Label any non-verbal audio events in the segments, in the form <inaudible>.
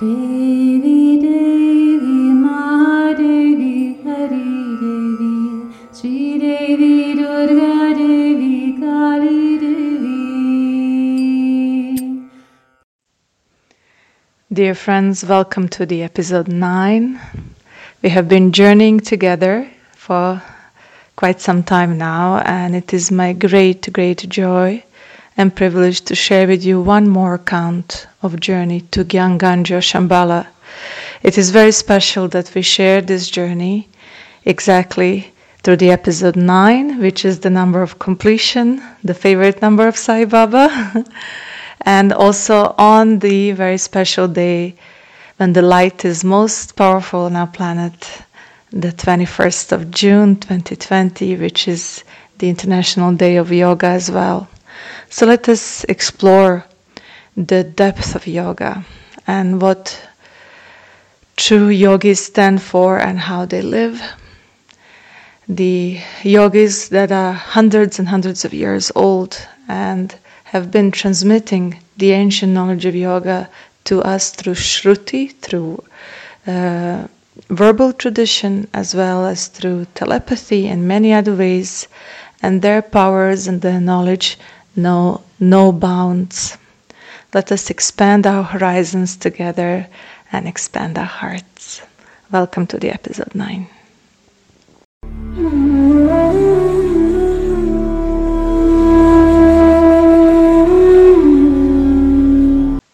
Devi Devi Mahadevi Hari Devi Sri Devi Durga Devi Kali Devi Dear friends, welcome to the episode 9. We have been journeying together for quite some time now, and it is my great, great joy and privilege to share with you one more account of journey to Gyanganjo Shambhala. It is very special that we share this journey exactly through the episode 9, which is the number of completion, the favorite number of Sai Baba, <laughs> and also on the very special day when the light is most powerful on our planet, the 21st of June 2020, which is the International Day of Yoga as well. So let us explore the depth of yoga and what true yogis stand for and how they live. The yogis that are hundreds and hundreds of years old and have been transmitting the ancient knowledge of yoga to us through Shruti, through uh, verbal tradition, as well as through telepathy and many other ways, and their powers and their knowledge know no bounds. Let us expand our horizons together and expand our hearts. Welcome to the episode 9.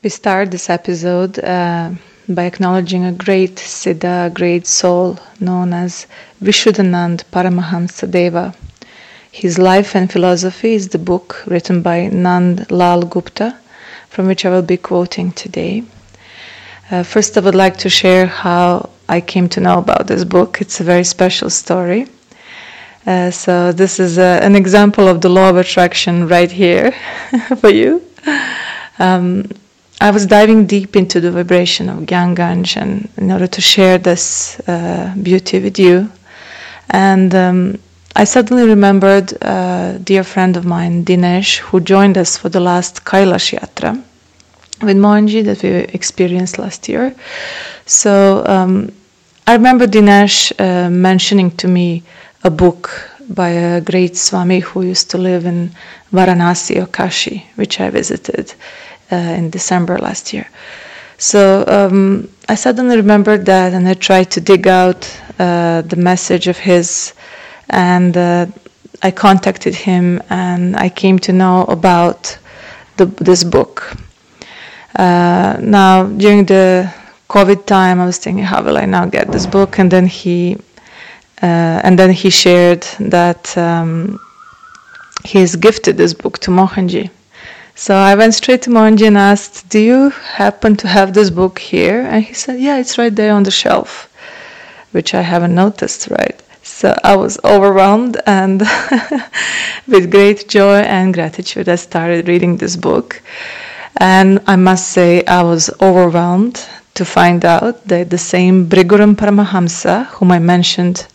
We start this episode uh, by acknowledging a great Siddha, a great soul known as Vishuddhanand Paramahamsa Deva. His life and philosophy is the book written by Nand Lal Gupta, from which I will be quoting today. Uh, first, I would like to share how I came to know about this book. It's a very special story. Uh, so, this is a, an example of the law of attraction right here <laughs> for you. Um, I was diving deep into the vibration of Gyanganj and in order to share this uh, beauty with you. And um, I suddenly remembered a dear friend of mine, Dinesh, who joined us for the last Kailash Yatra with Mohanji that we experienced last year. So um, I remember Dinesh uh, mentioning to me a book by a great Swami who used to live in Varanasi or Kashi, which I visited uh, in December last year. So um, I suddenly remembered that and I tried to dig out uh, the message of his and uh, I contacted him and I came to know about the, this book. Uh, now, during the COVID time, I was thinking, how will I now get this book? And then he, uh, and then he shared that um, he has gifted this book to Mohanji. So I went straight to Mohanji and asked, "Do you happen to have this book here?" And he said, "Yeah, it's right there on the shelf," which I haven't noticed, right? So I was overwhelmed and <laughs> with great joy and gratitude, I started reading this book. And I must say, I was overwhelmed to find out that the same Briguram Paramahamsa, whom I mentioned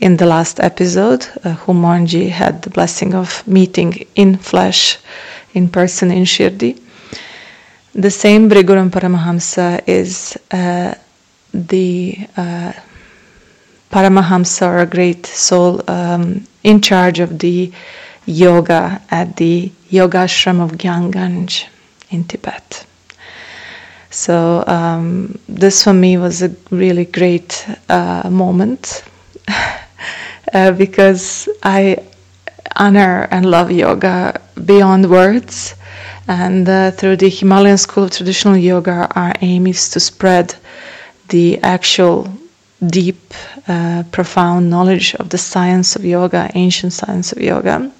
in the last episode, uh, whom Mohanji had the blessing of meeting in flesh, in person in Shirdi, the same Briguram Paramahamsa is uh, the uh, Paramahamsa a great soul um, in charge of the yoga at the Yoga Ashram of Gyanganj in Tibet. So um, this for me was a really great uh, moment <laughs> uh, because I honor and love yoga beyond words. And uh, through the Himalayan School of Traditional Yoga, our aim is to spread the actual deep, uh, profound knowledge of the science of yoga, ancient science of yoga,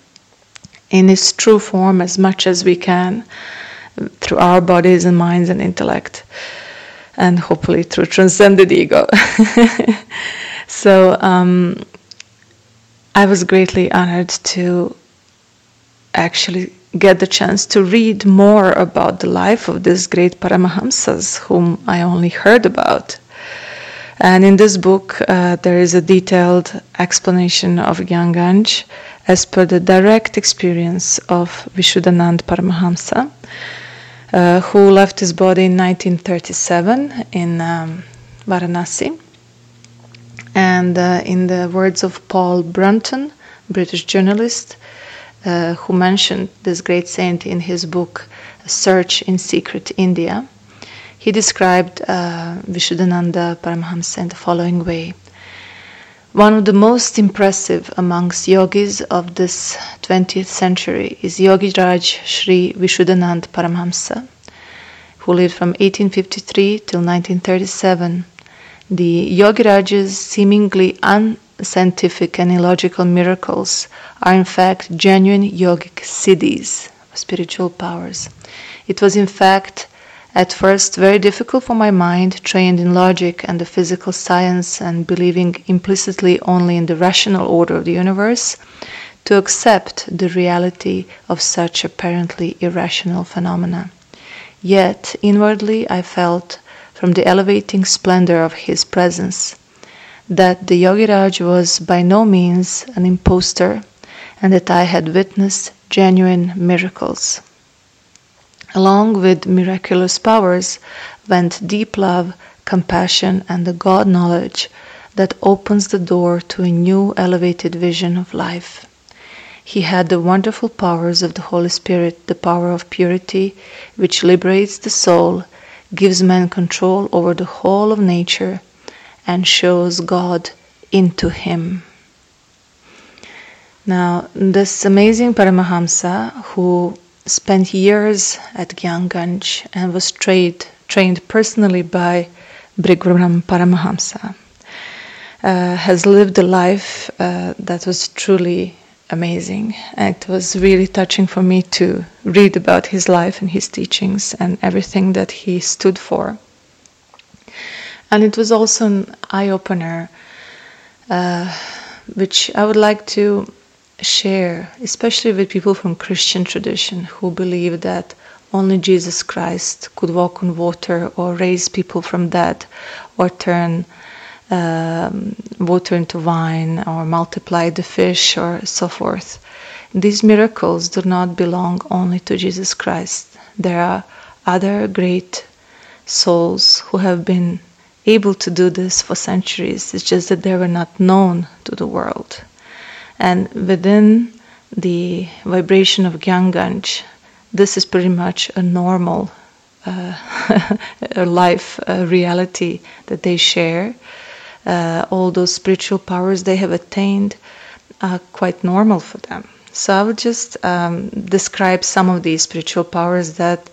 in its true form as much as we can through our bodies and minds and intellect, and hopefully through transcended ego. <laughs> so um, I was greatly honored to actually get the chance to read more about the life of these great Paramahamsas, whom I only heard about and in this book, uh, there is a detailed explanation of Gyanganj as per the direct experience of Vishuddhanand Paramahamsa. uh, who left his body in 1937 in um, Varanasi. And uh, in the words of Paul Brunton, British journalist, uh, who mentioned this great saint in his book Search in Secret India, he described uh, Vishuddhananda Paramahamsa in the following way. One of the most impressive amongst yogis of this 20th century is Yogi Raj Sri Vishuddhanand Paramahamsa, who lived from 1853 till 1937. The Yogiraja's seemingly unscientific and illogical miracles are in fact genuine yogic siddhis, spiritual powers. It was in fact at first very difficult for my mind, trained in logic and the physical science and believing implicitly only in the rational order of the universe, to accept the reality of such apparently irrational phenomena. Yet inwardly I felt from the elevating splendor of his presence, that the Yogiraj was by no means an impostor, and that I had witnessed genuine miracles. Along with miraculous powers went deep love, compassion, and the God knowledge that opens the door to a new elevated vision of life. He had the wonderful powers of the Holy Spirit, the power of purity, which liberates the soul gives man control over the whole of nature and shows God into him. Now, this amazing Paramahamsa who spent years at Gyanganj and was trained, trained personally by Briguram Paramahamsa uh, has lived a life uh, that was truly amazing. And it was really touching for me to read about his life and his teachings and everything that he stood for. And it was also an eye opener, uh, which I would like to share, especially with people from Christian tradition who believe that only Jesus Christ could walk on water or raise people from dead or turn um, water into wine or multiply the fish or so forth. These miracles do not belong only to Jesus Christ. There are other great souls who have been able to do this for centuries. It's just that they were not known to the world. And within the vibration of Gyanganj, this is pretty much a normal uh, <laughs> life reality that they share uh, all those spiritual powers they have attained are quite normal for them. So I will just um, describe some of these spiritual powers that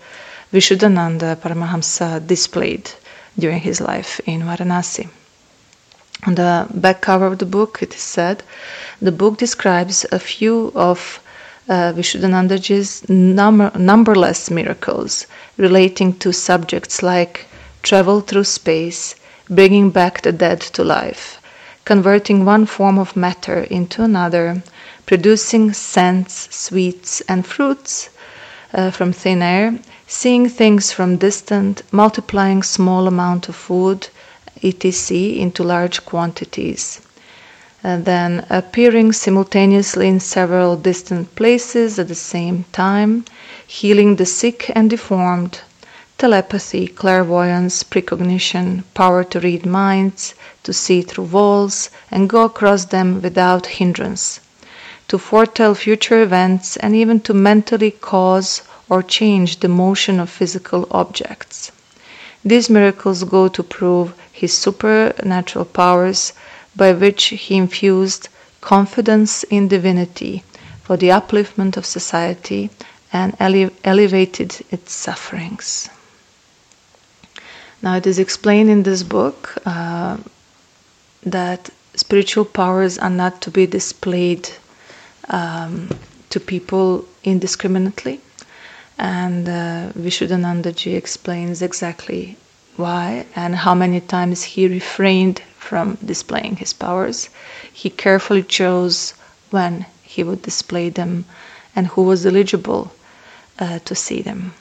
Vishuddhananda Paramahamsa displayed during his life in Varanasi. On the back cover of the book, it is said, the book describes a few of uh, numberless miracles relating to subjects like travel through space, bringing back the dead to life, converting one form of matter into another, producing scents, sweets, and fruits uh, from thin air, seeing things from distant, multiplying small amount of food, etc., into large quantities. And then appearing simultaneously in several distant places at the same time, healing the sick and deformed, telepathy, clairvoyance, precognition, power to read minds, to see through walls and go across them without hindrance, to foretell future events, and even to mentally cause or change the motion of physical objects. These miracles go to prove his supernatural powers by which he infused confidence in divinity for the upliftment of society and ele- elevated its sufferings. Now, it is explained in this book uh, that spiritual powers are not to be displayed um, to people indiscriminately. And uh, Vishuddhanandaji explains exactly why and how many times he refrained from displaying his powers. He carefully chose when he would display them and who was eligible uh, to see them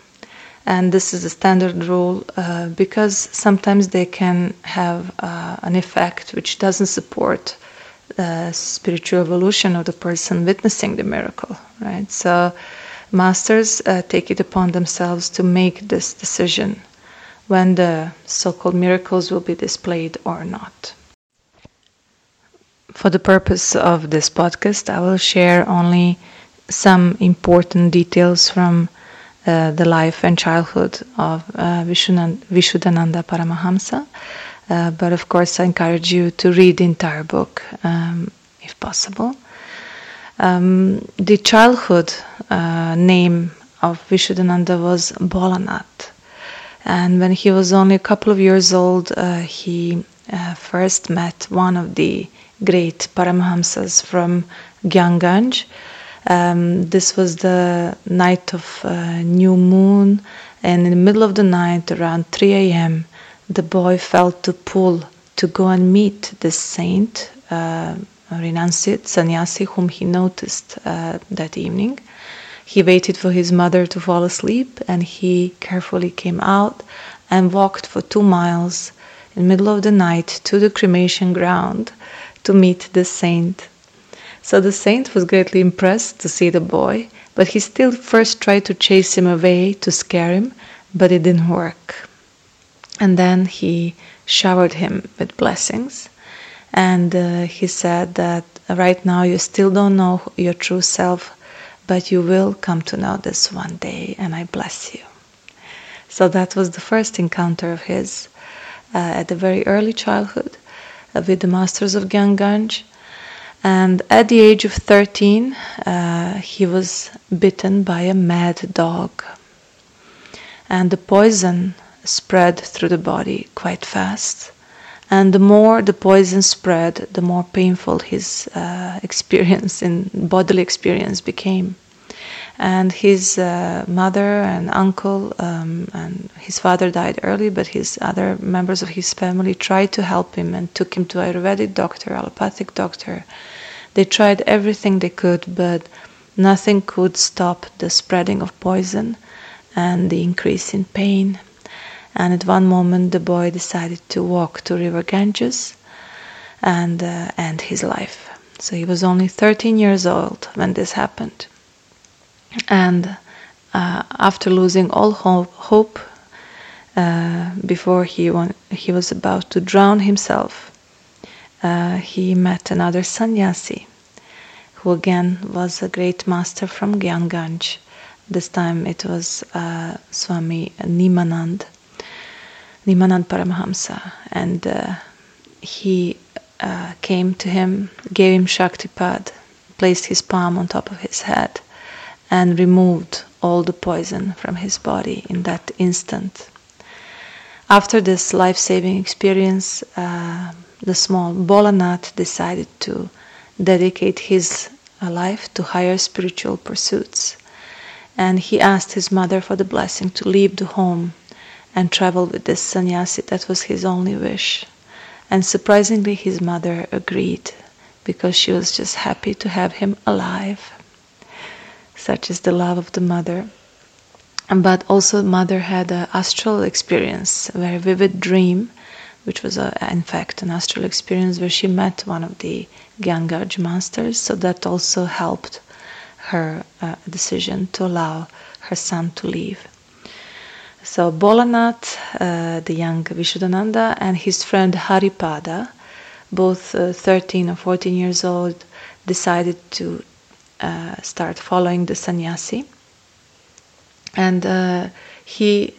and this is a standard rule uh, because sometimes they can have uh, an effect which doesn't support the spiritual evolution of the person witnessing the miracle right so masters uh, take it upon themselves to make this decision when the so called miracles will be displayed or not. For the purpose of this podcast, I will share only some important details from uh, the life and childhood of uh, Vishuddhananda Paramahamsa. Uh, but of course, I encourage you to read the entire book um, if possible. Um, the childhood uh, name of Vishuddhananda was Bolanath. And when he was only a couple of years old, uh, he uh, first met one of the great Paramahamsas from Gyanganj. Um, this was the night of uh, new moon, and in the middle of the night, around 3 a.m., the boy felt the pull to go and meet this saint, uh, renunciate sannyasi, whom he noticed uh, that evening. He waited for his mother to fall asleep, and he carefully came out and walked for two miles in the middle of the night to the cremation ground to meet the saint. So the saint was greatly impressed to see the boy, but he still first tried to chase him away to scare him, but it didn't work. And then he showered him with blessings. And uh, he said that right now you still don't know your true self, but you will come to know this one day, and I bless you. So that was the first encounter of his uh, at a very early childhood uh, with the masters of Gyanganj. And at the age of 13, uh, he was bitten by a mad dog. And the poison spread through the body quite fast. And the more the poison spread, the more painful his uh, experience in bodily experience became. And his uh, mother and uncle um, and his father died early, but his other members of his family tried to help him and took him to Ayurvedic doctor, allopathic doctor. They tried everything they could, but nothing could stop the spreading of poison and the increase in pain and at one moment, the boy decided to walk to River Ganges and uh, end his life. So he was only 13 years old when this happened. And uh, after losing all hope, uh, before he, won- he was about to drown himself, uh, he met another sannyasi, who again was a great master from Gyanganj. This time it was uh, Swami Nimanand Nimanand Paramahamsa, and uh, he uh, came to him, gave him Shaktipat, placed his palm on top of his head, and removed all the poison from his body in that instant. After this life saving experience, uh, the small Bolanath decided to dedicate his uh, life to higher spiritual pursuits. And he asked his mother for the blessing to leave the home and travel with this sannyasi. That was his only wish. And surprisingly, his mother agreed because she was just happy to have him alive. Such is the love of the mother. But also, mother had an astral experience, a very vivid dream, which was, a, in fact, an astral experience where she met one of the Gyanganj masters. So that also helped her uh, decision to allow her son to leave. So Bolanath, uh, the young Vishuddhananda, and his friend Haripada, both uh, 13 or 14 years old, decided to uh, start following the sannyasi. And uh, he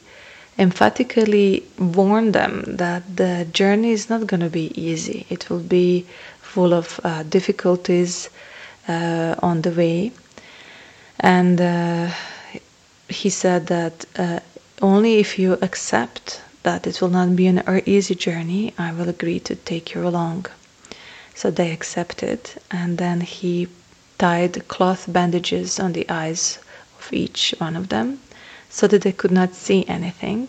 emphatically warned them that the journey is not going to be easy. It will be full of uh, difficulties uh, on the way. And he said that only if you accept that it will not be an easy journey, I will agree to take you along. So they accepted, and then he tied cloth bandages on the eyes of each one of them so that they could not see anything.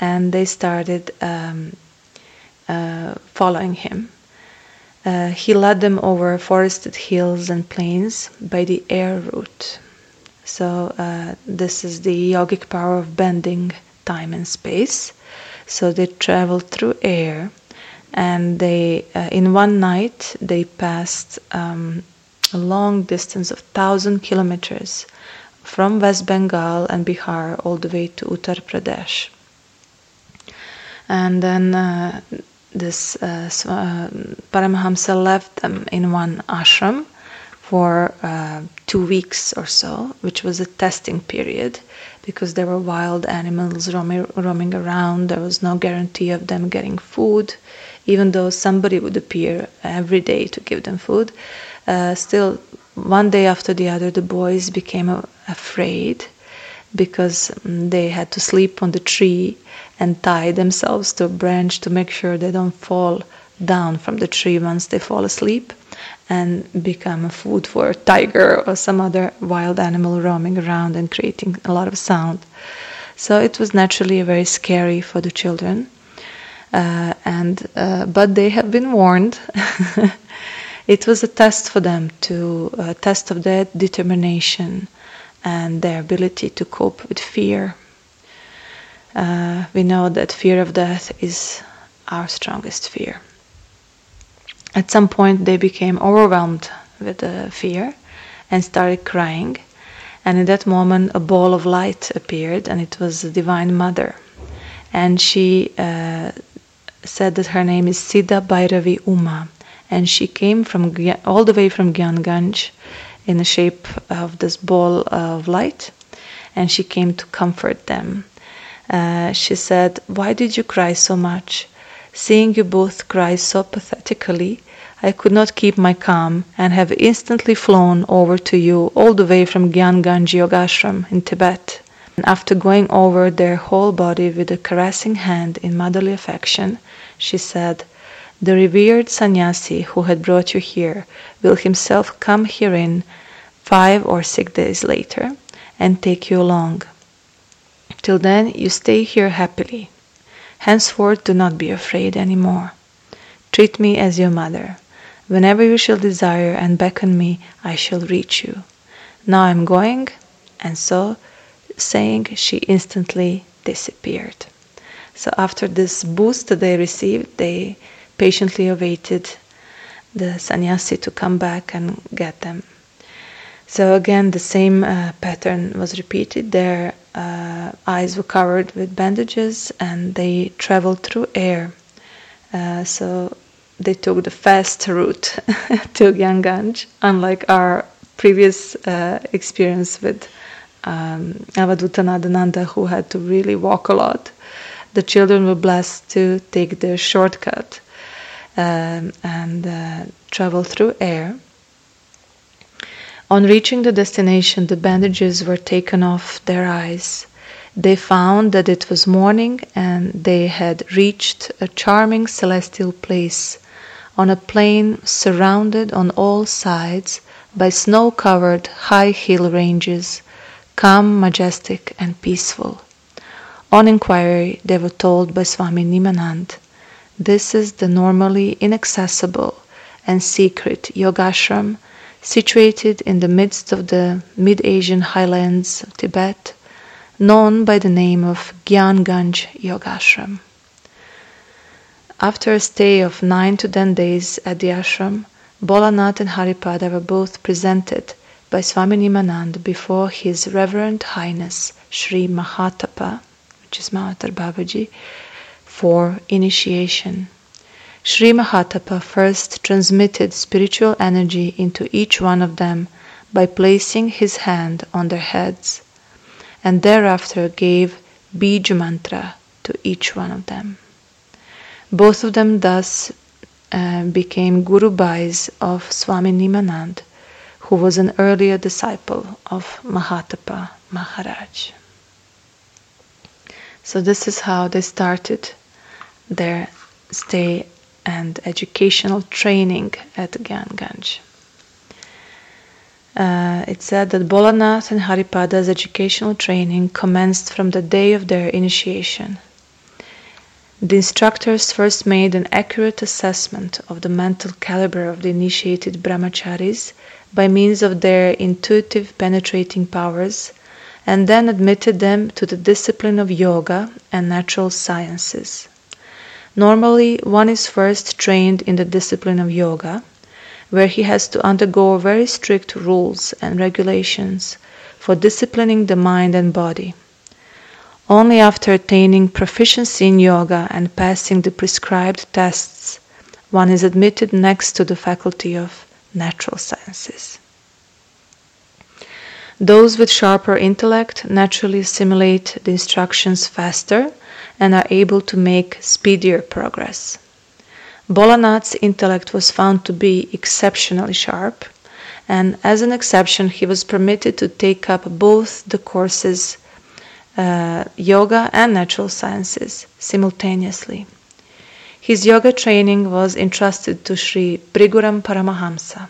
And they started um, uh, following him. Uh, he led them over forested hills and plains by the air route. So uh, this is the yogic power of bending time and space. So they travel through air, and they uh, in one night they passed um, a long distance of thousand kilometers from West Bengal and Bihar all the way to Uttar Pradesh. And then uh, this uh, uh, Paramahamsa left them in one ashram for uh, two weeks or so, which was a testing period because there were wild animals roaming, roaming around. There was no guarantee of them getting food, even though somebody would appear every day to give them food. Uh, still, one day after the other, the boys became afraid because mm, they had to sleep on the tree and tie themselves to a branch to make sure they don't fall down from the tree once they fall asleep and become a food for a tiger or some other wild animal roaming around and creating a lot of sound. So it was naturally very scary for the children. Uh, and uh, but they have been warned. <laughs> it was a test for them to a test of their determination and their ability to cope with fear. Uh, we know that fear of death is our strongest fear. At some point, they became overwhelmed with the fear and started crying. And in that moment, a ball of light appeared, and it was the Divine Mother. And she uh, said that her name is Siddha Bhairavi Uma, and she came from all the way from Gyanganj in the shape of this ball of light, and she came to comfort them. Uh, she said, Why did you cry so much? Seeing you both cry so pathetically, I could not keep my calm and have instantly flown over to you all the way from Gyanganj Yogashram in Tibet. And after going over their whole body with a caressing hand in motherly affection, she said, The revered sannyasi who had brought you here will himself come herein five or six days later and take you along. Till then, you stay here happily. Henceforth, do not be afraid any more. Treat me as your mother. Whenever you shall desire and beckon me, I shall reach you. Now I am going. And so saying, she instantly disappeared. So after this boost they received, they patiently awaited the sannyasi to come back and get them. So again, the same uh, pattern was repeated. Their uh, eyes were covered with bandages and they traveled through air. Uh, so they took the fast route <laughs> to Gyanganj, unlike our previous uh, experience with um, who had to really walk a lot. The children were blessed to take the shortcut um, and uh, travel through air. On reaching the destination, the bandages were taken off their eyes. They found that it was morning and they had reached a charming celestial place on a plain surrounded on all sides by snow covered high hill ranges, calm, majestic, and peaceful. On inquiry, they were told by Swami Nimanand this is the normally inaccessible and secret yogashram situated in the midst of the mid Asian highlands of Tibet, known by the name of Gyanganj Yogashram. After a stay of nine to ten days at the ashram, Bolanath and Haripada were both presented by Swami Nimanand before His Reverend Highness Sri Mahatapa, which is Mahavatar Babaji, for initiation. Sri Mahatapa first transmitted spiritual energy into each one of them by placing his hand on their heads, and thereafter gave Bij mantra to each one of them. Both of them thus uh, became Guru Bhais of Swami Nimanand, who was an earlier disciple of Mahatapa Maharaj. So, this is how they started their stay and educational training at Gyanganj. Uh, it said that Bolanath and Haripada's educational training commenced from the day of their initiation. The instructors first made an accurate assessment of the mental caliber of the initiated brahmacharis by means of their intuitive penetrating powers and then admitted them to the discipline of yoga and natural sciences. Normally, one is first trained in the discipline of yoga, where he has to undergo very strict rules and regulations, for disciplining the mind and body. Only after attaining proficiency in yoga and passing the prescribed tests, one is admitted next to the faculty of natural sciences. Those with sharper intellect naturally assimilate the instructions faster and are able to make speedier progress. Bolanath's intellect was found to be exceptionally sharp, and as an exception, he was permitted to take up both the courses uh, yoga and natural sciences simultaneously. His yoga training was entrusted to Sri Briguram Paramahamsa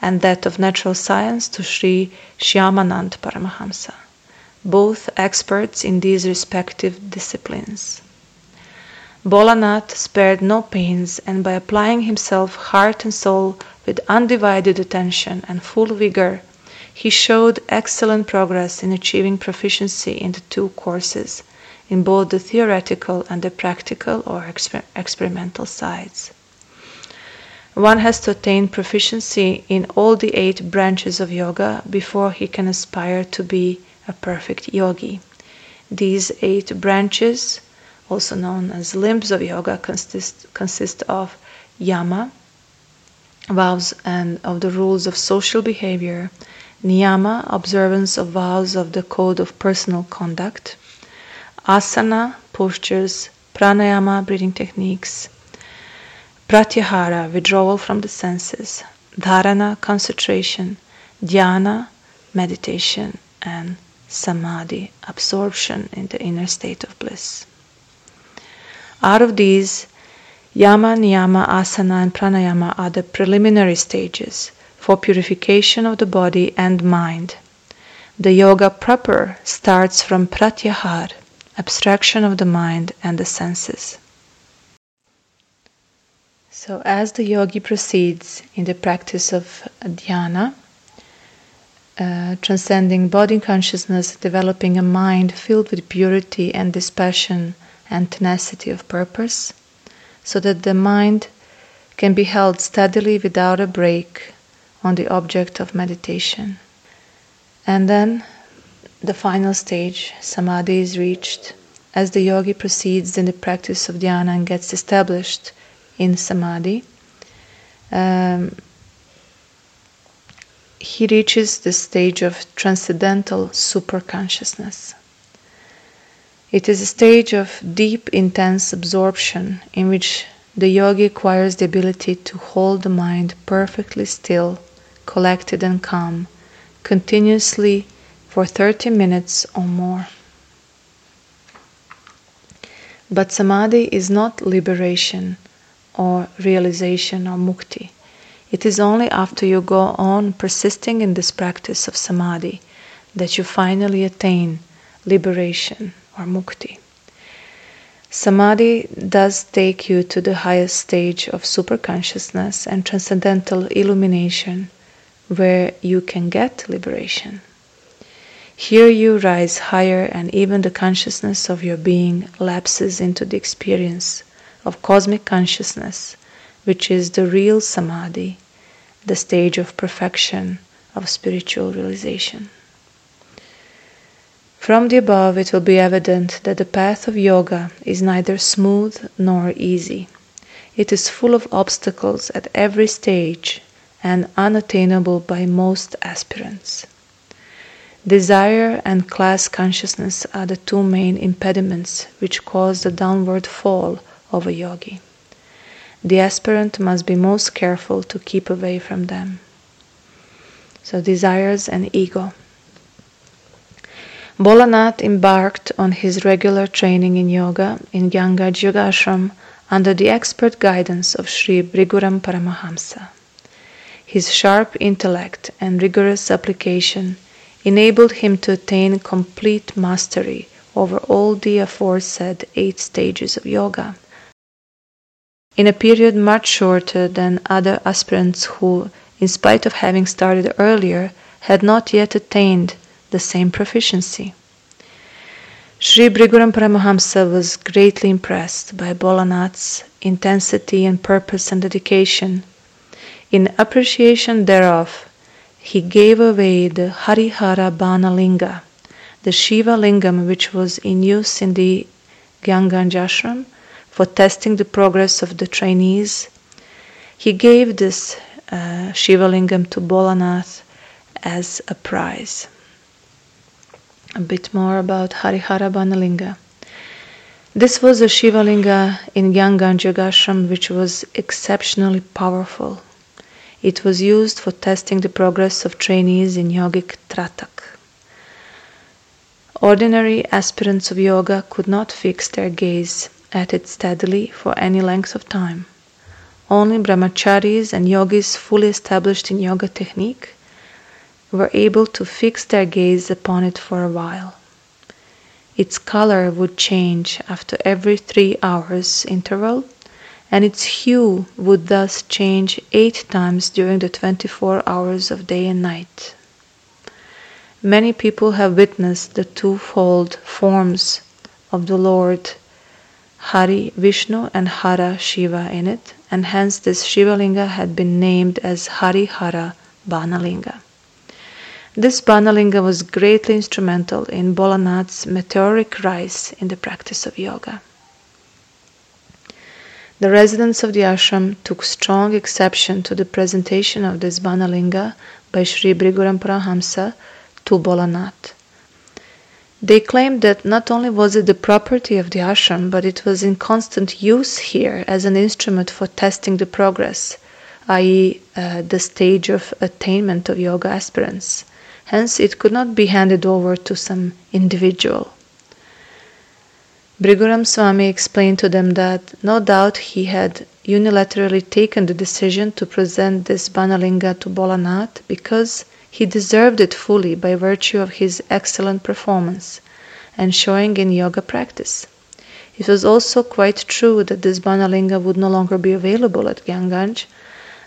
and that of natural science to Sri Shyamanand Paramahamsa, both experts in these respective disciplines. Bolanath spared no pains and by applying himself heart and soul with undivided attention and full vigor, he showed excellent progress in achieving proficiency in the two courses, in both the theoretical and the practical or exper- experimental sides. One has to attain proficiency in all the eight branches of yoga before he can aspire to be a perfect yogi. These eight branches, also known as limbs of yoga, consist, consist of yama, vows and of the rules of social behavior, niyama, observance of vows of the code of personal conduct, asana, postures, pranayama, breathing techniques, pratyahara, withdrawal from the senses, dharana, concentration, dhyana, meditation, and samadhi, absorption in the inner state of bliss. Out of these, yama, niyama, asana, and pranayama are the preliminary stages for purification of the body and mind. The yoga proper starts from pratyahar, abstraction of the mind and the senses. So, as the yogi proceeds in the practice of dhyana, uh, transcending body consciousness, developing a mind filled with purity and dispassion and tenacity of purpose, so that the mind can be held steadily without a break on the object of meditation. And then the final stage, samadhi, is reached as the yogi proceeds in the practice of dhyana and gets established in samadhi, um, he reaches the stage of transcendental superconsciousness. It is a stage of deep, intense absorption in which the yogi acquires the ability to hold the mind perfectly still, collected, and calm continuously for 30 minutes or more. But samadhi is not liberation or realization or mukti. It is only after you go on persisting in this practice of samadhi that you finally attain liberation or mukti. Samadhi does take you to the highest stage of superconsciousness and transcendental illumination where you can get liberation. Here you rise higher, and even the consciousness of your being lapses into the experience of cosmic consciousness, which is the real samadhi, the stage of perfection of spiritual realization. From the above, it will be evident that the path of yoga is neither smooth nor easy. It is full of obstacles at every stage and unattainable by most aspirants. Desire and class consciousness are the two main impediments which cause the downward fall of a yogi. The aspirant must be most careful to keep away from them. So, desires and ego. Bolanath embarked on his regular training in yoga in Gyanganj Yogashram under the expert guidance of Sri Briguram Paramahamsa. His sharp intellect and rigorous application enabled him to attain complete mastery over all the aforesaid eight stages of yoga in a period much shorter than other aspirants who, in spite of having started earlier, had not yet attained the same proficiency. Sri Briguram Paramahamsa was greatly impressed by Bolanath's intensity and purpose and dedication. In appreciation thereof, he gave away the Harihara Banalinga, the Shiva Lingam which was in use in the Gyanganj ashram for testing the progress of the trainees. He gave this uh, Shiva Lingam to Bolanath as a prize. A bit more about Harihara Banalinga. This was a Shivalinga in Gyanganj Yogashram which was exceptionally powerful. It was used for testing the progress of trainees in yogic tratak. Ordinary aspirants of yoga could not fix their gaze at it steadily for any length of time. Only brahmacharis and yogis fully established in yoga technique were able to fix their gaze upon it for a while. Its color would change after every three hours interval, and its hue would thus change eight times during the 24 hours of day and night. Many people have witnessed the twofold forms of the Lord Hari Vishnu and Hara Shiva in it, and hence this Shivalinga had been named as Hari Hara Banalinga. This Banalinga was greatly instrumental in Bolanath's meteoric rise in the practice of yoga. The residents of the ashram took strong exception to the presentation of this Banalinga by Sri Briguram Paramahamsa to Bolanath. They claimed that not only was it the property of the ashram, but it was in constant use here as an instrument for testing the progress, i.e., uh, the stage of attainment of yoga aspirants. Hence, it could not be handed over to some individual. Briguram Swami explained to them that no doubt he had unilaterally taken the decision to present this Banalinga to Bolanath because he deserved it fully by virtue of his excellent performance and showing in yoga practice. It was also quite true that this Banalinga would no longer be available at Gyanganj,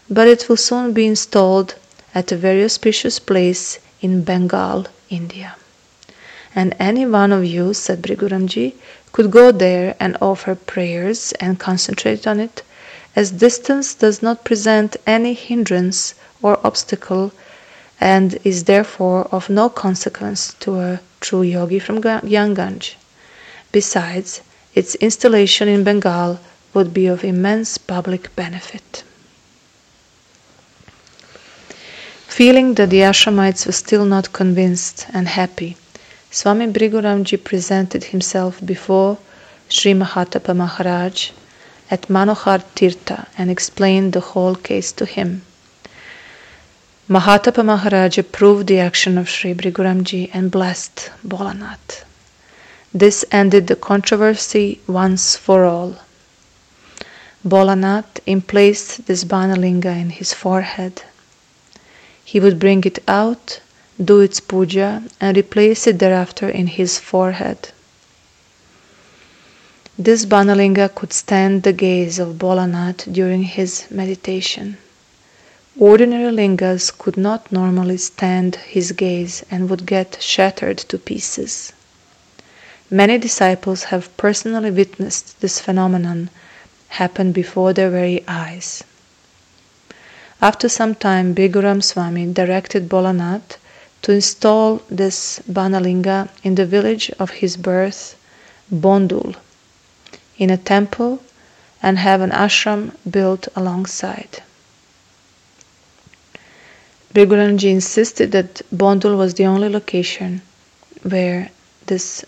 but it will soon be installed at a very auspicious place in Bengal, India. And any one of you, said Briguramji, could go there and offer prayers and concentrate on it, as distance does not present any hindrance or obstacle and is therefore of no consequence to a true yogi from Gyanganj. Besides, its installation in Bengal would be of immense public benefit. Feeling that the ashramites were still not convinced and happy, Swami Briguramji presented himself before Sri Mahatapa Maharaj at Manohar Tirtha and explained the whole case to him. Mahatapa Maharaj approved the action of Sri Briguramji and blessed Bolanath. This ended the controversy once for all. Bolanath emplaced this Banalinga in his forehead he would bring it out, do its puja, and replace it thereafter in his forehead. This Banalinga could stand the gaze of Bolanath during his meditation. Ordinary lingas could not normally stand his gaze and would get shattered to pieces. Many disciples have personally witnessed this phenomenon happen before their very eyes. After some time, Briguram Swami directed Bolanath to install this Banalinga in the village of his birth, Bondul, in a temple and have an ashram built alongside. Briguramji insisted that Bondul was the only location where this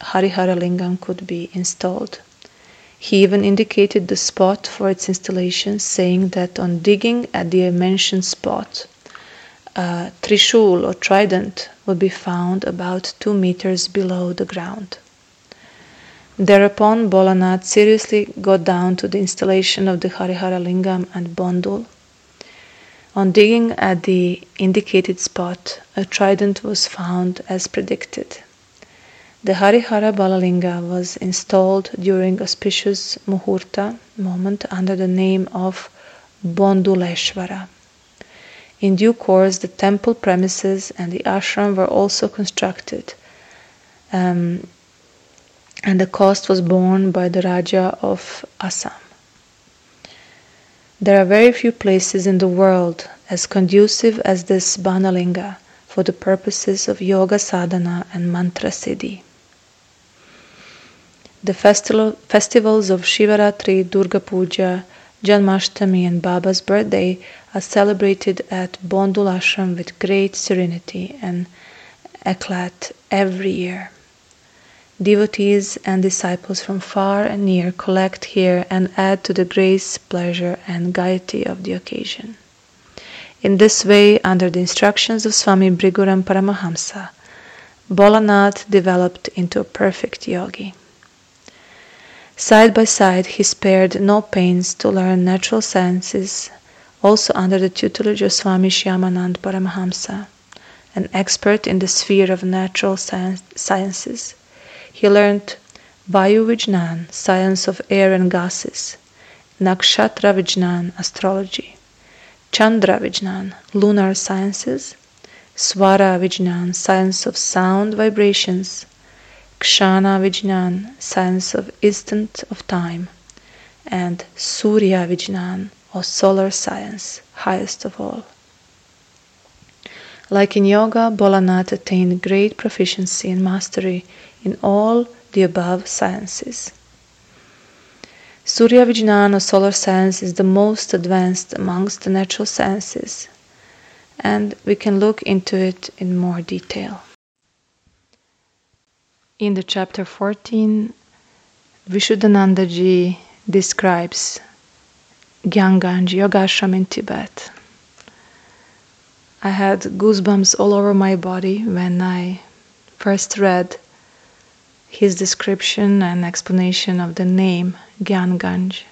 Harihara Lingam could be installed. He even indicated the spot for its installation, saying that on digging at the mentioned spot, a trishul or trident would be found about two meters below the ground. Thereupon Bolanath seriously got down to the installation of the Harihara Lingam and Bondul. On digging at the indicated spot, a trident was found as predicted. The Harihara Banalinga was installed during auspicious Muhurta moment under the name of Bonduleshwara. In due course, the temple premises and the ashram were also constructed, um, and the cost was borne by the Raja of Assam. There are very few places in the world as conducive as this Banalinga for the purposes of yoga sadhana and mantra siddhi. The festival, festivals of Shivaratri, Durga Puja, Janmashtami, and Baba's birthday are celebrated at Bondul Ashram with great serenity and eclat every year. Devotees and disciples from far and near collect here and add to the grace, pleasure, and gaiety of the occasion. In this way, under the instructions of Swami Briguram Paramahamsa, Bolanath developed into a perfect yogi. Side by side, he spared no pains to learn natural sciences, also under the tutelage of Swami Shyamanand Paramahamsa, an expert in the sphere of natural science, sciences. He learned Vayu Vijnan, science of air and gases, Nakshatra Vijnan, astrology, Chandra Vijnan, lunar sciences, Swara Vijnan, science of sound vibrations, Kshana Vijnan, science of instant of time, and Surya Vijnan, or solar science, highest of all. Like in yoga, Bolanath attained great proficiency and mastery in all the above sciences. Surya Vijnan or solar science is the most advanced amongst the natural sciences, and we can look into it in more detail. In the chapter 14, Vishuddhanandaji describes Gyanganj Yogashram in Tibet. I had goosebumps all over my body when I first read his description and explanation of the name Gyanganj.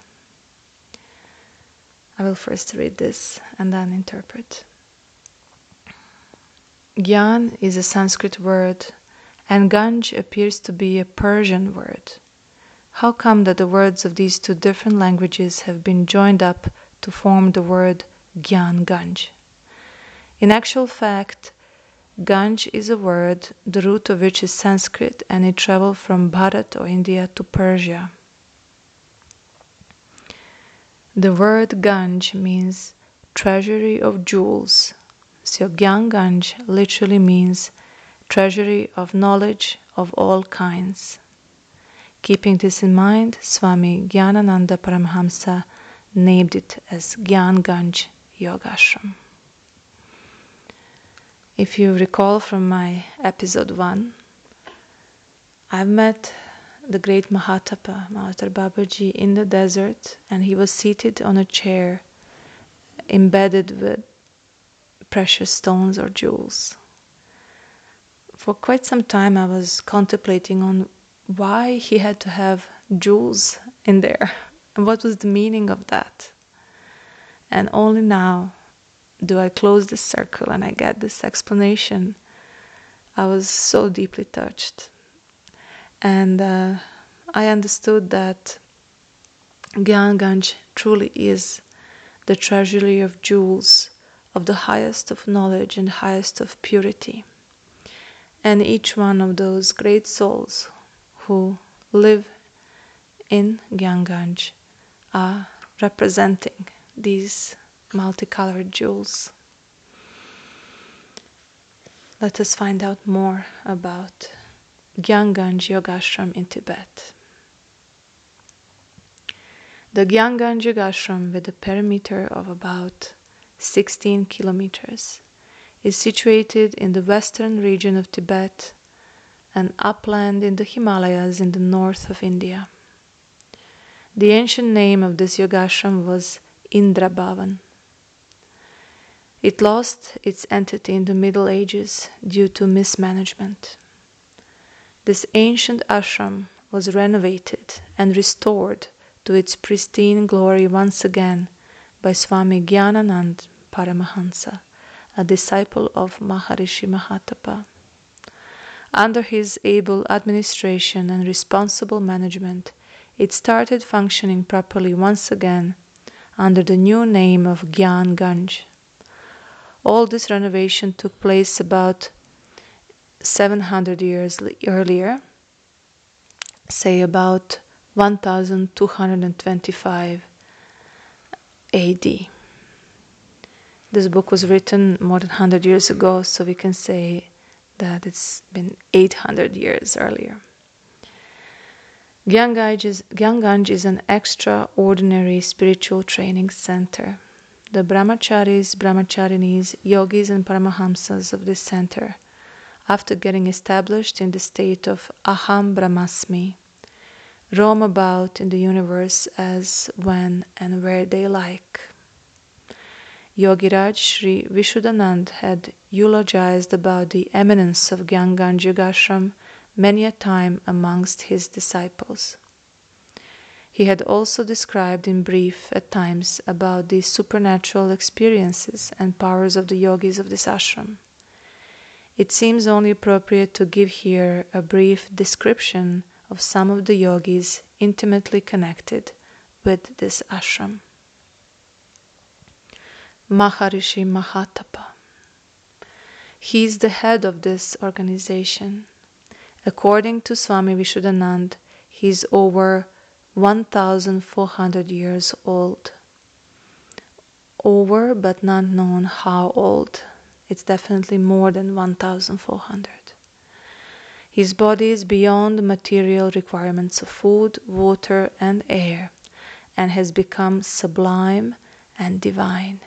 I will first read this and then interpret. Gyan is a Sanskrit word and Ganj appears to be a Persian word. How come that the words of these two different languages have been joined up to form the word Gyan Ganj? In actual fact, Ganj is a word, the root of which is Sanskrit, and it traveled from Bharat or India to Persia. The word Ganj means treasury of jewels. So Gyan Ganj literally means treasury of knowledge of all kinds. Keeping this in mind, Swami Gyanananda Paramhamsa named it as Gyan Ganj Yogashram. If you recall from my episode 1, I've met the great Mahatapa, Mahavatar Babaji, in the desert, and he was seated on a chair embedded with precious stones or jewels for quite some time I was contemplating on why he had to have jewels in there <laughs> and what was the meaning of that. And only now do I close the circle and I get this explanation. I was so deeply touched. And uh, I understood that Gyan Gyanganj truly is the treasury of jewels of the highest of knowledge and highest of purity and each one of those great souls who live in Gyanganj are representing these multicolored jewels. Let us find out more about Gyanganj Yogashram in Tibet. The Gyanganj Yogashram, with a perimeter of about 16 kilometers, is situated in the western region of Tibet and upland in the Himalayas in the north of India. The ancient name of this yogashram was Indrabhavan. It lost its entity in the Middle Ages due to mismanagement. This ancient ashram was renovated and restored to its pristine glory once again by Swami Gyananand Paramahansa a disciple of Maharishi Mahatapa. Under his able administration and responsible management, it started functioning properly once again under the new name of Gyan Ganj. All this renovation took place about 700 years earlier, say about 1225 AD. This book was written more than 100 years ago, so we can say that it's been 800 years earlier. Gyanganj is, Gyanganj is an extraordinary spiritual training center. The brahmacharis, brahmacharinis, yogis, and paramahamsas of this center, after getting established in the state of Aham Brahmasmi, roam about in the universe as, when, and where they like. Yogiraj Sri Vishuddhanand had eulogized about the eminence of Gyanganj Yogashram many a time amongst his disciples. He had also described in brief at times about the supernatural experiences and powers of the yogis of this ashram. It seems only appropriate to give here a brief description of some of the yogis intimately connected with this ashram. Maharishi Mahatapa. He is the head of this organization. According to Swami Vishuddhanand, he is over 1400 years old. Over, but not known how old. It's definitely more than 1400. His body is beyond the material requirements of food, water, and air, and has become sublime and divine.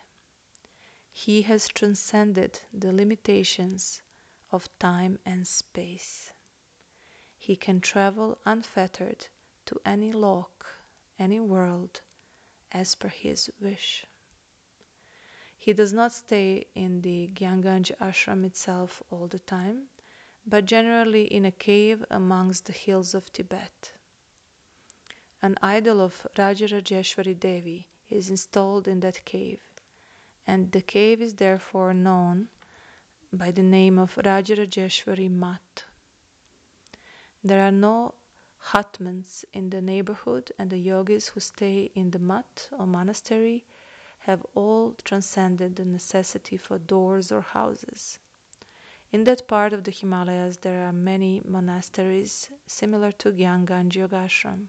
He has transcended the limitations of time and space. He can travel unfettered to any lok, any world, as per his wish. He does not stay in the Gyanganj ashram itself all the time, but generally in a cave amongst the hills of Tibet. An idol of Rajarajeshwari Devi is installed in that cave and the cave is therefore known by the name of Rajarajeshwari Mat. There are no hatmans in the neighborhood, and the yogis who stay in the mat or monastery have all transcended the necessity for doors or houses. In that part of the Himalayas, there are many monasteries similar to Gyanganj Yogashram.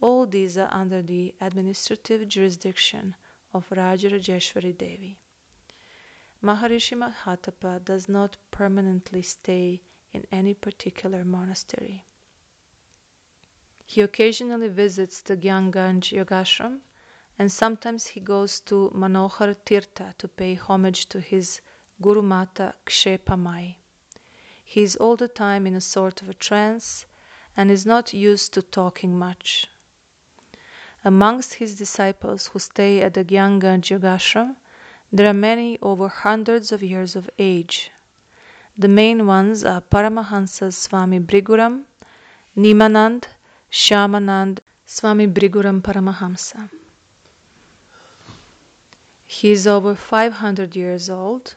All these are under the administrative jurisdiction of Rajarajeshwari Devi. Maharishi Mahatapa does not permanently stay in any particular monastery. He occasionally visits the Gyanganj Yogashram and sometimes he goes to Manohar Tirtha to pay homage to his Guru Mata Kshepa Mai. He is all the time in a sort of a trance and is not used to talking much. Amongst his disciples who stay at the Gyanganj Yogashram, there are many over hundreds of years of age. The main ones are Paramahansa Swami Briguram, Nimanand, Shyamanand, Swami Briguram Paramahamsa. He is over 500 years old.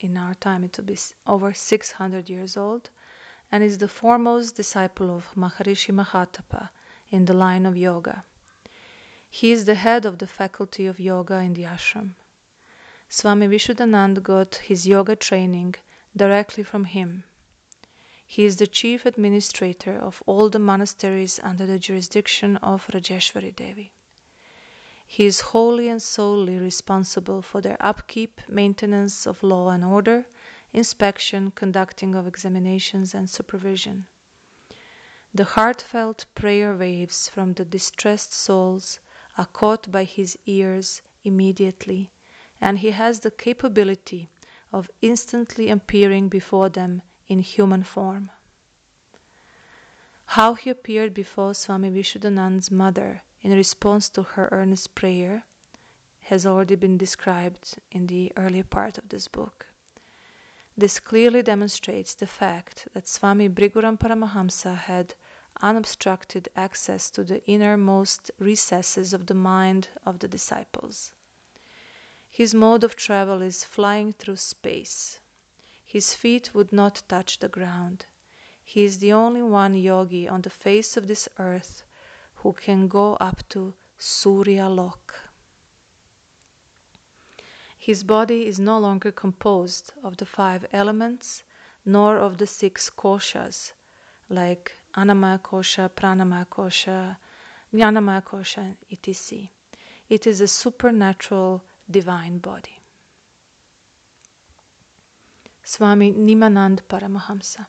In our time, it will be over 600 years old, and is the foremost disciple of Maharishi Mahatapa in the line of yoga. He is the head of the faculty of yoga in the ashram. Swami Vishuddhanand got his yoga training directly from him. He is the chief administrator of all the monasteries under the jurisdiction of Rajeshwari Devi. He is wholly and solely responsible for their upkeep, maintenance of law and order, inspection, conducting of examinations, and supervision. The heartfelt prayer waves from the distressed souls are caught by his ears immediately, and he has the capability of instantly appearing before them in human form. How he appeared before Swami Vishuddhanand's mother in response to her earnest prayer has already been described in the earlier part of this book. This clearly demonstrates the fact that Swami Briguram Paramahamsa had unobstructed access to the innermost recesses of the mind of the disciples. His mode of travel is flying through space. His feet would not touch the ground. He is the only one yogi on the face of this earth who can go up to Surya Lok. His body is no longer composed of the five elements nor of the six koshas like Annamaya Kosha, Pranamaya Kosha, Jnanamaya Kosha, etc. It is a supernatural divine body. Swami Nimanand Paramahamsa.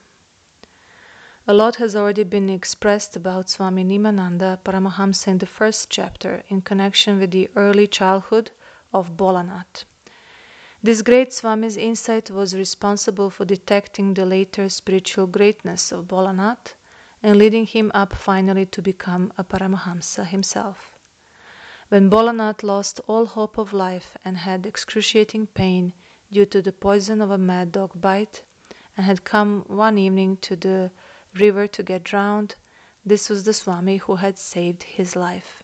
A lot has already been expressed about Swami Nimananda Paramahamsa in the first chapter in connection with the early childhood of Bolanath. This great Swami's insight was responsible for detecting the later spiritual greatness of Bolanath and leading him up finally to become a Paramahamsa himself. When Bolanath lost all hope of life and had excruciating pain due to the poison of a mad dog bite, and had come one evening to the river to get drowned, this was the Swami who had saved his life.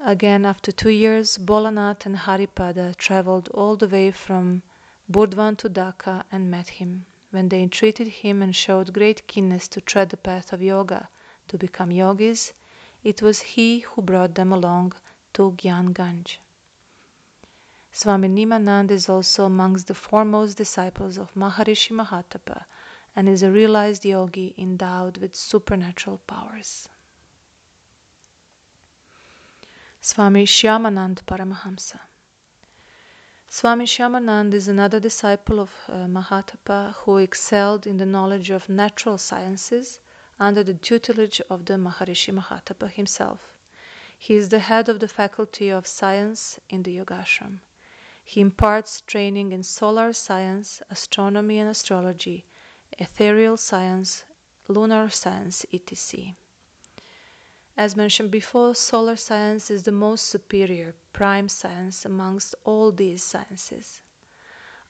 Again, after two years, Bolanath and Haripada traveled all the way from Burdwan to Dhaka and met him. When they entreated him and showed great keenness to tread the path of yoga, to become yogis, it was he who brought them along to Gyan Ganj. Swami Nimanand is also amongst the foremost disciples of Maharishi Mahatapa and is a realized yogi endowed with supernatural powers. Swami Shyamanand Paramahamsa. Swami Shyamanand is another disciple of uh, Mahatapa who excelled in the knowledge of natural sciences under the tutelage of the Maharishi Mahatapa himself. He is the head of the faculty of science in the Yogashram. He imparts training in solar science, astronomy and astrology, ethereal science, lunar science, etc. As mentioned before, solar science is the most superior, prime science amongst all these sciences.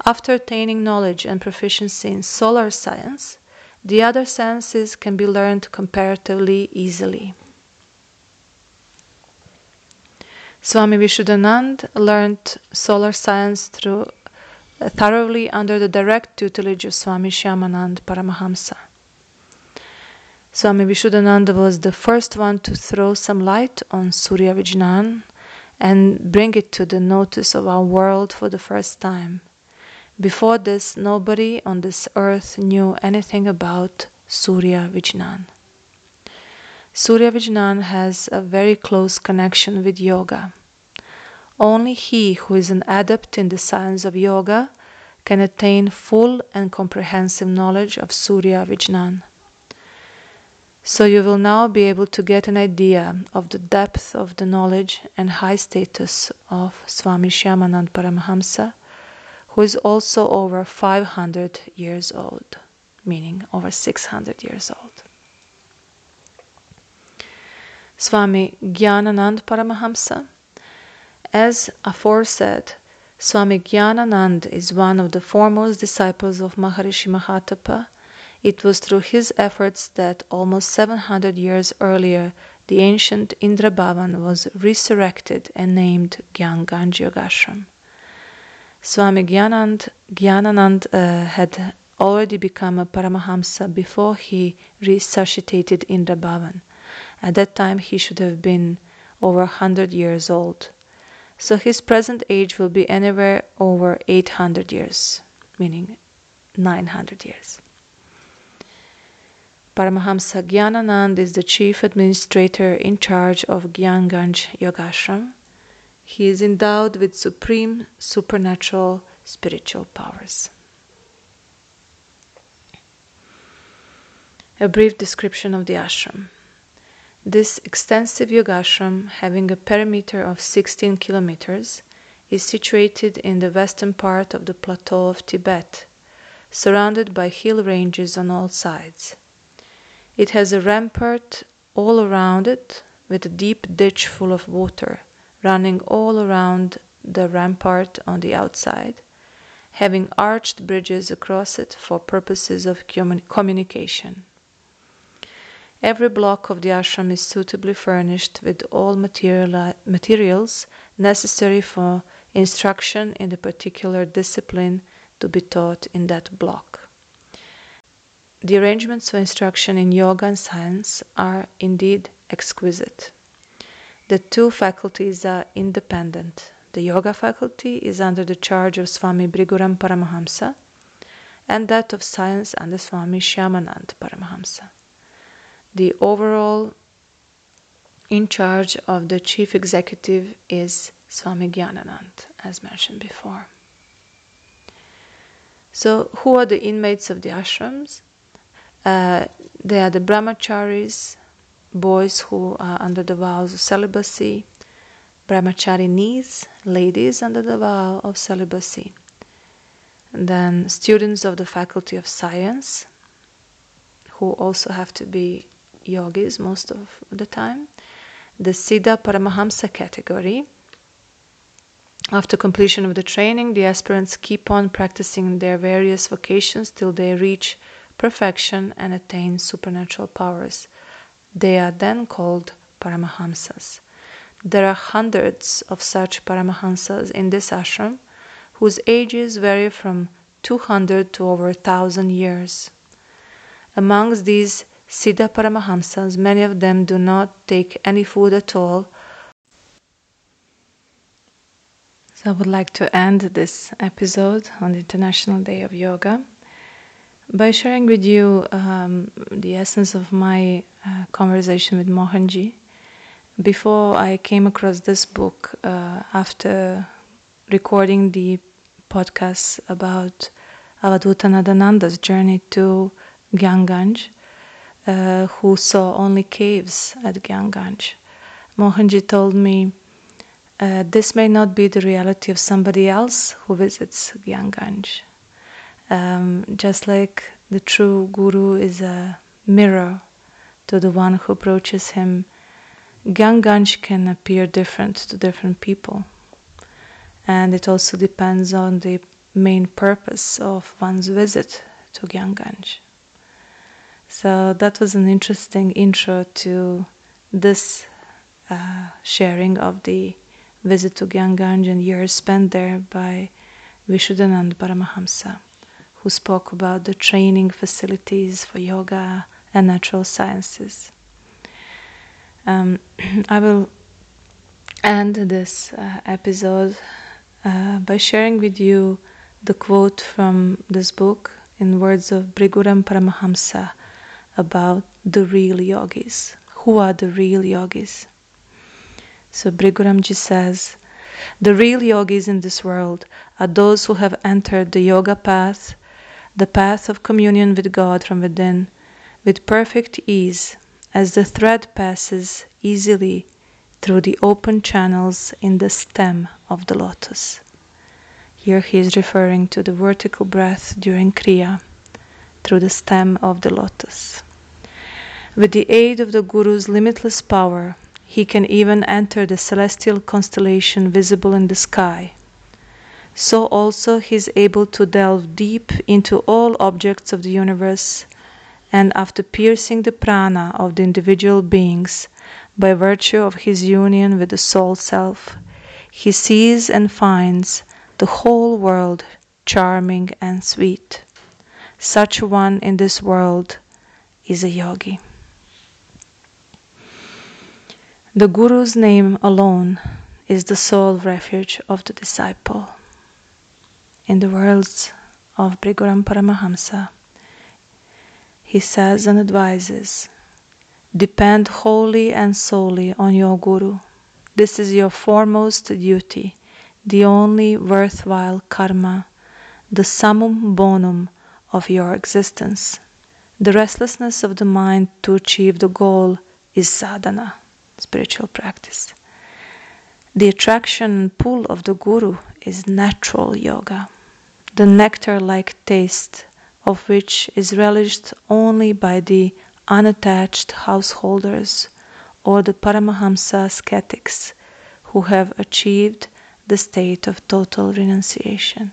After attaining knowledge and proficiency in solar science, the other sciences can be learned comparatively easily. Swami Vishuddhanand learned solar science through uh, thoroughly under the direct tutelage of Swami Shyamanand Paramahamsa. Swami Vishuddhananda was the first one to throw some light on Surya Vijnan and bring it to the notice of our world for the first time. Before this, nobody on this earth knew anything about Surya Vijnan. Surya Vijnan has a very close connection with yoga. Only he who is an adept in the science of yoga can attain full and comprehensive knowledge of Surya Vijnan. So you will now be able to get an idea of the depth of the knowledge and high status of Swami Shyamanand Paramahamsa, who is also over 500 years old, meaning over 600 years old. Swami Gyananand Paramahamsa. As aforesaid, Swami Gyananand is one of the foremost disciples of Maharishi Mahatapa. It was through his efforts that almost 700 years earlier the ancient Indra Bhavan was resurrected and named Gyan Ganj Yogashram. Swami Gyanand, Gyananand uh, had already become a Paramahamsa before he resuscitated Indra Bhavan. At that time, he should have been over 100 years old. So his present age will be anywhere over 800 years, meaning 900 years. Paramahamsa Gyananand is the chief administrator in charge of Gyanganj Yogashram. He is endowed with supreme supernatural spiritual powers. A brief description of the ashram. This extensive yogashram, having a perimeter of 16 kilometers, is situated in the western part of the plateau of Tibet, surrounded by hill ranges on all sides. It has a rampart all around it, with a deep ditch full of water running all around the rampart on the outside, having arched bridges across it for purposes of communication. Every block of the ashram is suitably furnished with all material, materials necessary for instruction in the particular discipline to be taught in that block. The arrangements for instruction in yoga and science are indeed exquisite. The two faculties are independent. The yoga faculty is under the charge of Swami Briguram Paramahamsa, and that of science under Swami Shyamanand Paramahamsa the overall in charge of the chief executive is Swami Gyananand, as mentioned before. So, who are the inmates of the ashrams? Uh, they are the brahmacharis, boys who are under the vows of celibacy, brahmacharinis, ladies under the vow of celibacy. And then students of the faculty of science, who also have to be yogis most of the time. The Siddha Paramahamsa category. After completion of the training, the aspirants keep on practicing their various vocations till they reach perfection and attain supernatural powers. They are then called Paramahamsas. There are hundreds of such Paramahamsas in this ashram whose ages vary from 200 to over a thousand years. Amongst these Siddha Paramahamsas, many of them do not take any food at all. So I would like to end this episode on the International Day of Yoga by sharing with you um, the essence of my uh, conversation with Mohanji. Before I came across this book, uh, after recording the podcast about Avadhuta Nadananda's journey to Gyanganj, uh, who saw only caves at Gyanganj. Mohanji told me, uh, this may not be the reality of somebody else who visits Gyanganj. Um, just like the true guru is a mirror to the one who approaches him, Gyanganj can appear different to different people. And it also depends on the main purpose of one's visit to Gyanganj. So that was an interesting intro to this uh, sharing of the visit to Gyanganj and years spent there by Vishuddhanand Paramahamsa who spoke about the training facilities for yoga and natural sciences. Um, <clears throat> I will end this uh, episode uh, by sharing with you the quote from this book in words of Briguram Paramahamsa about the real yogis. Who are the real yogis? So Briguramji says, the real yogis in this world are those who have entered the yoga path the path of communion with God from within with perfect ease as the thread passes easily through the open channels in the stem of the lotus. Here he is referring to the vertical breath during Kriya through the stem of the lotus. With the aid of the Guru's limitless power, he can even enter the celestial constellation visible in the sky so also he is able to delve deep into all objects of the universe, and after piercing the prana of the individual beings by virtue of his union with the soul self, he sees and finds the whole world charming and sweet. Such one in this world is a yogi. The Guru's name alone is the sole refuge of the disciple in the words of Briguram Paramahamsa. He says and advises depend wholly and solely on your Guru. This is your foremost duty, the only worthwhile karma, the summum bonum of your existence. The restlessness of the mind to achieve the goal is sadhana, spiritual practice. The attraction and pull of the Guru is natural yoga the nectar like taste of which is relished only by the unattached householders or the Paramahamsa ascetics who have achieved the state of total renunciation.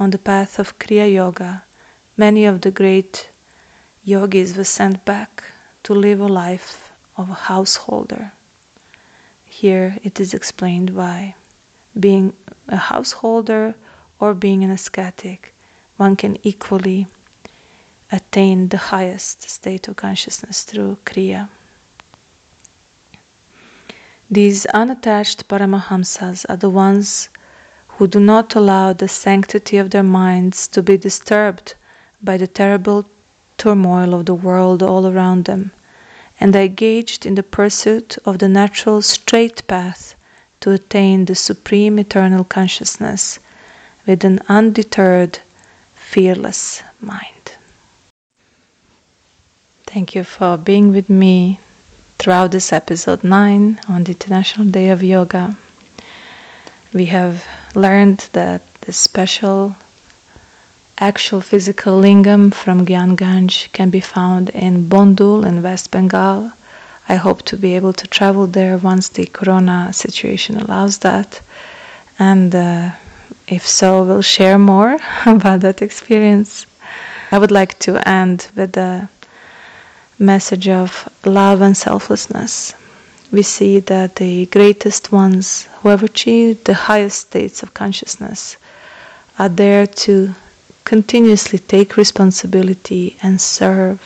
On the path of Kriya Yoga, many of the great yogis were sent back to live a life of a householder. Here it is explained why being a householder or being an ascetic, one can equally attain the highest state of consciousness through Kriya. These unattached Paramahamsas are the ones who do not allow the sanctity of their minds to be disturbed by the terrible turmoil of the world all around them, and are engaged in the pursuit of the natural straight path to attain the supreme eternal consciousness with an undeterred, fearless mind. Thank you for being with me throughout this episode 9 on the International Day of Yoga. We have learned that the special actual physical lingam from Gyan Ganj can be found in Bondul in West Bengal. I hope to be able to travel there once the corona situation allows that. And uh, if so, we'll share more <laughs> about that experience. I would like to end with the message of love and selflessness. We see that the greatest ones who have achieved the highest states of consciousness are there to continuously take responsibility and serve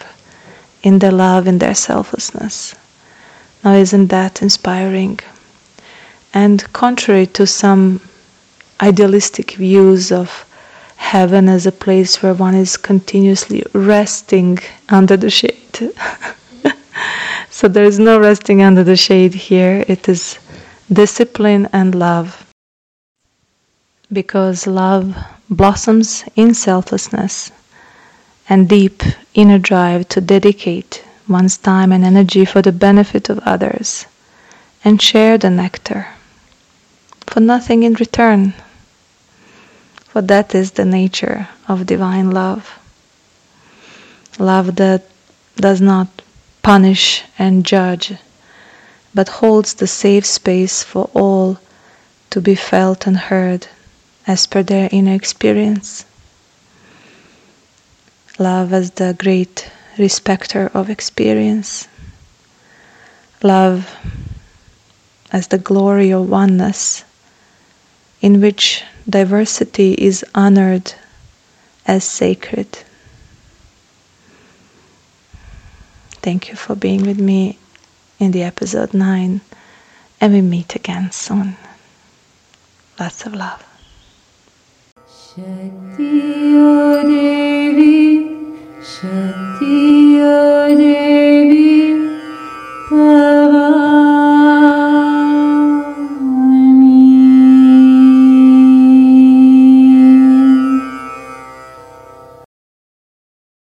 in their love and their selflessness. Now, isn't that inspiring? And contrary to some idealistic views of heaven as a place where one is continuously resting under the shade. <laughs> so there is no resting under the shade here, it is discipline and love. Because love blossoms in selflessness and deep inner drive to dedicate one's time and energy for the benefit of others and share the nectar for nothing in return. For that is the nature of divine love. Love that does not punish and judge, but holds the safe space for all to be felt and heard as per their inner experience. Love as the great respecter of experience. Love as the glory of oneness in which diversity is honored as sacred. Thank you for being with me in the episode 9, and we meet again soon. Lots of love. Shakti Devi, Shakti O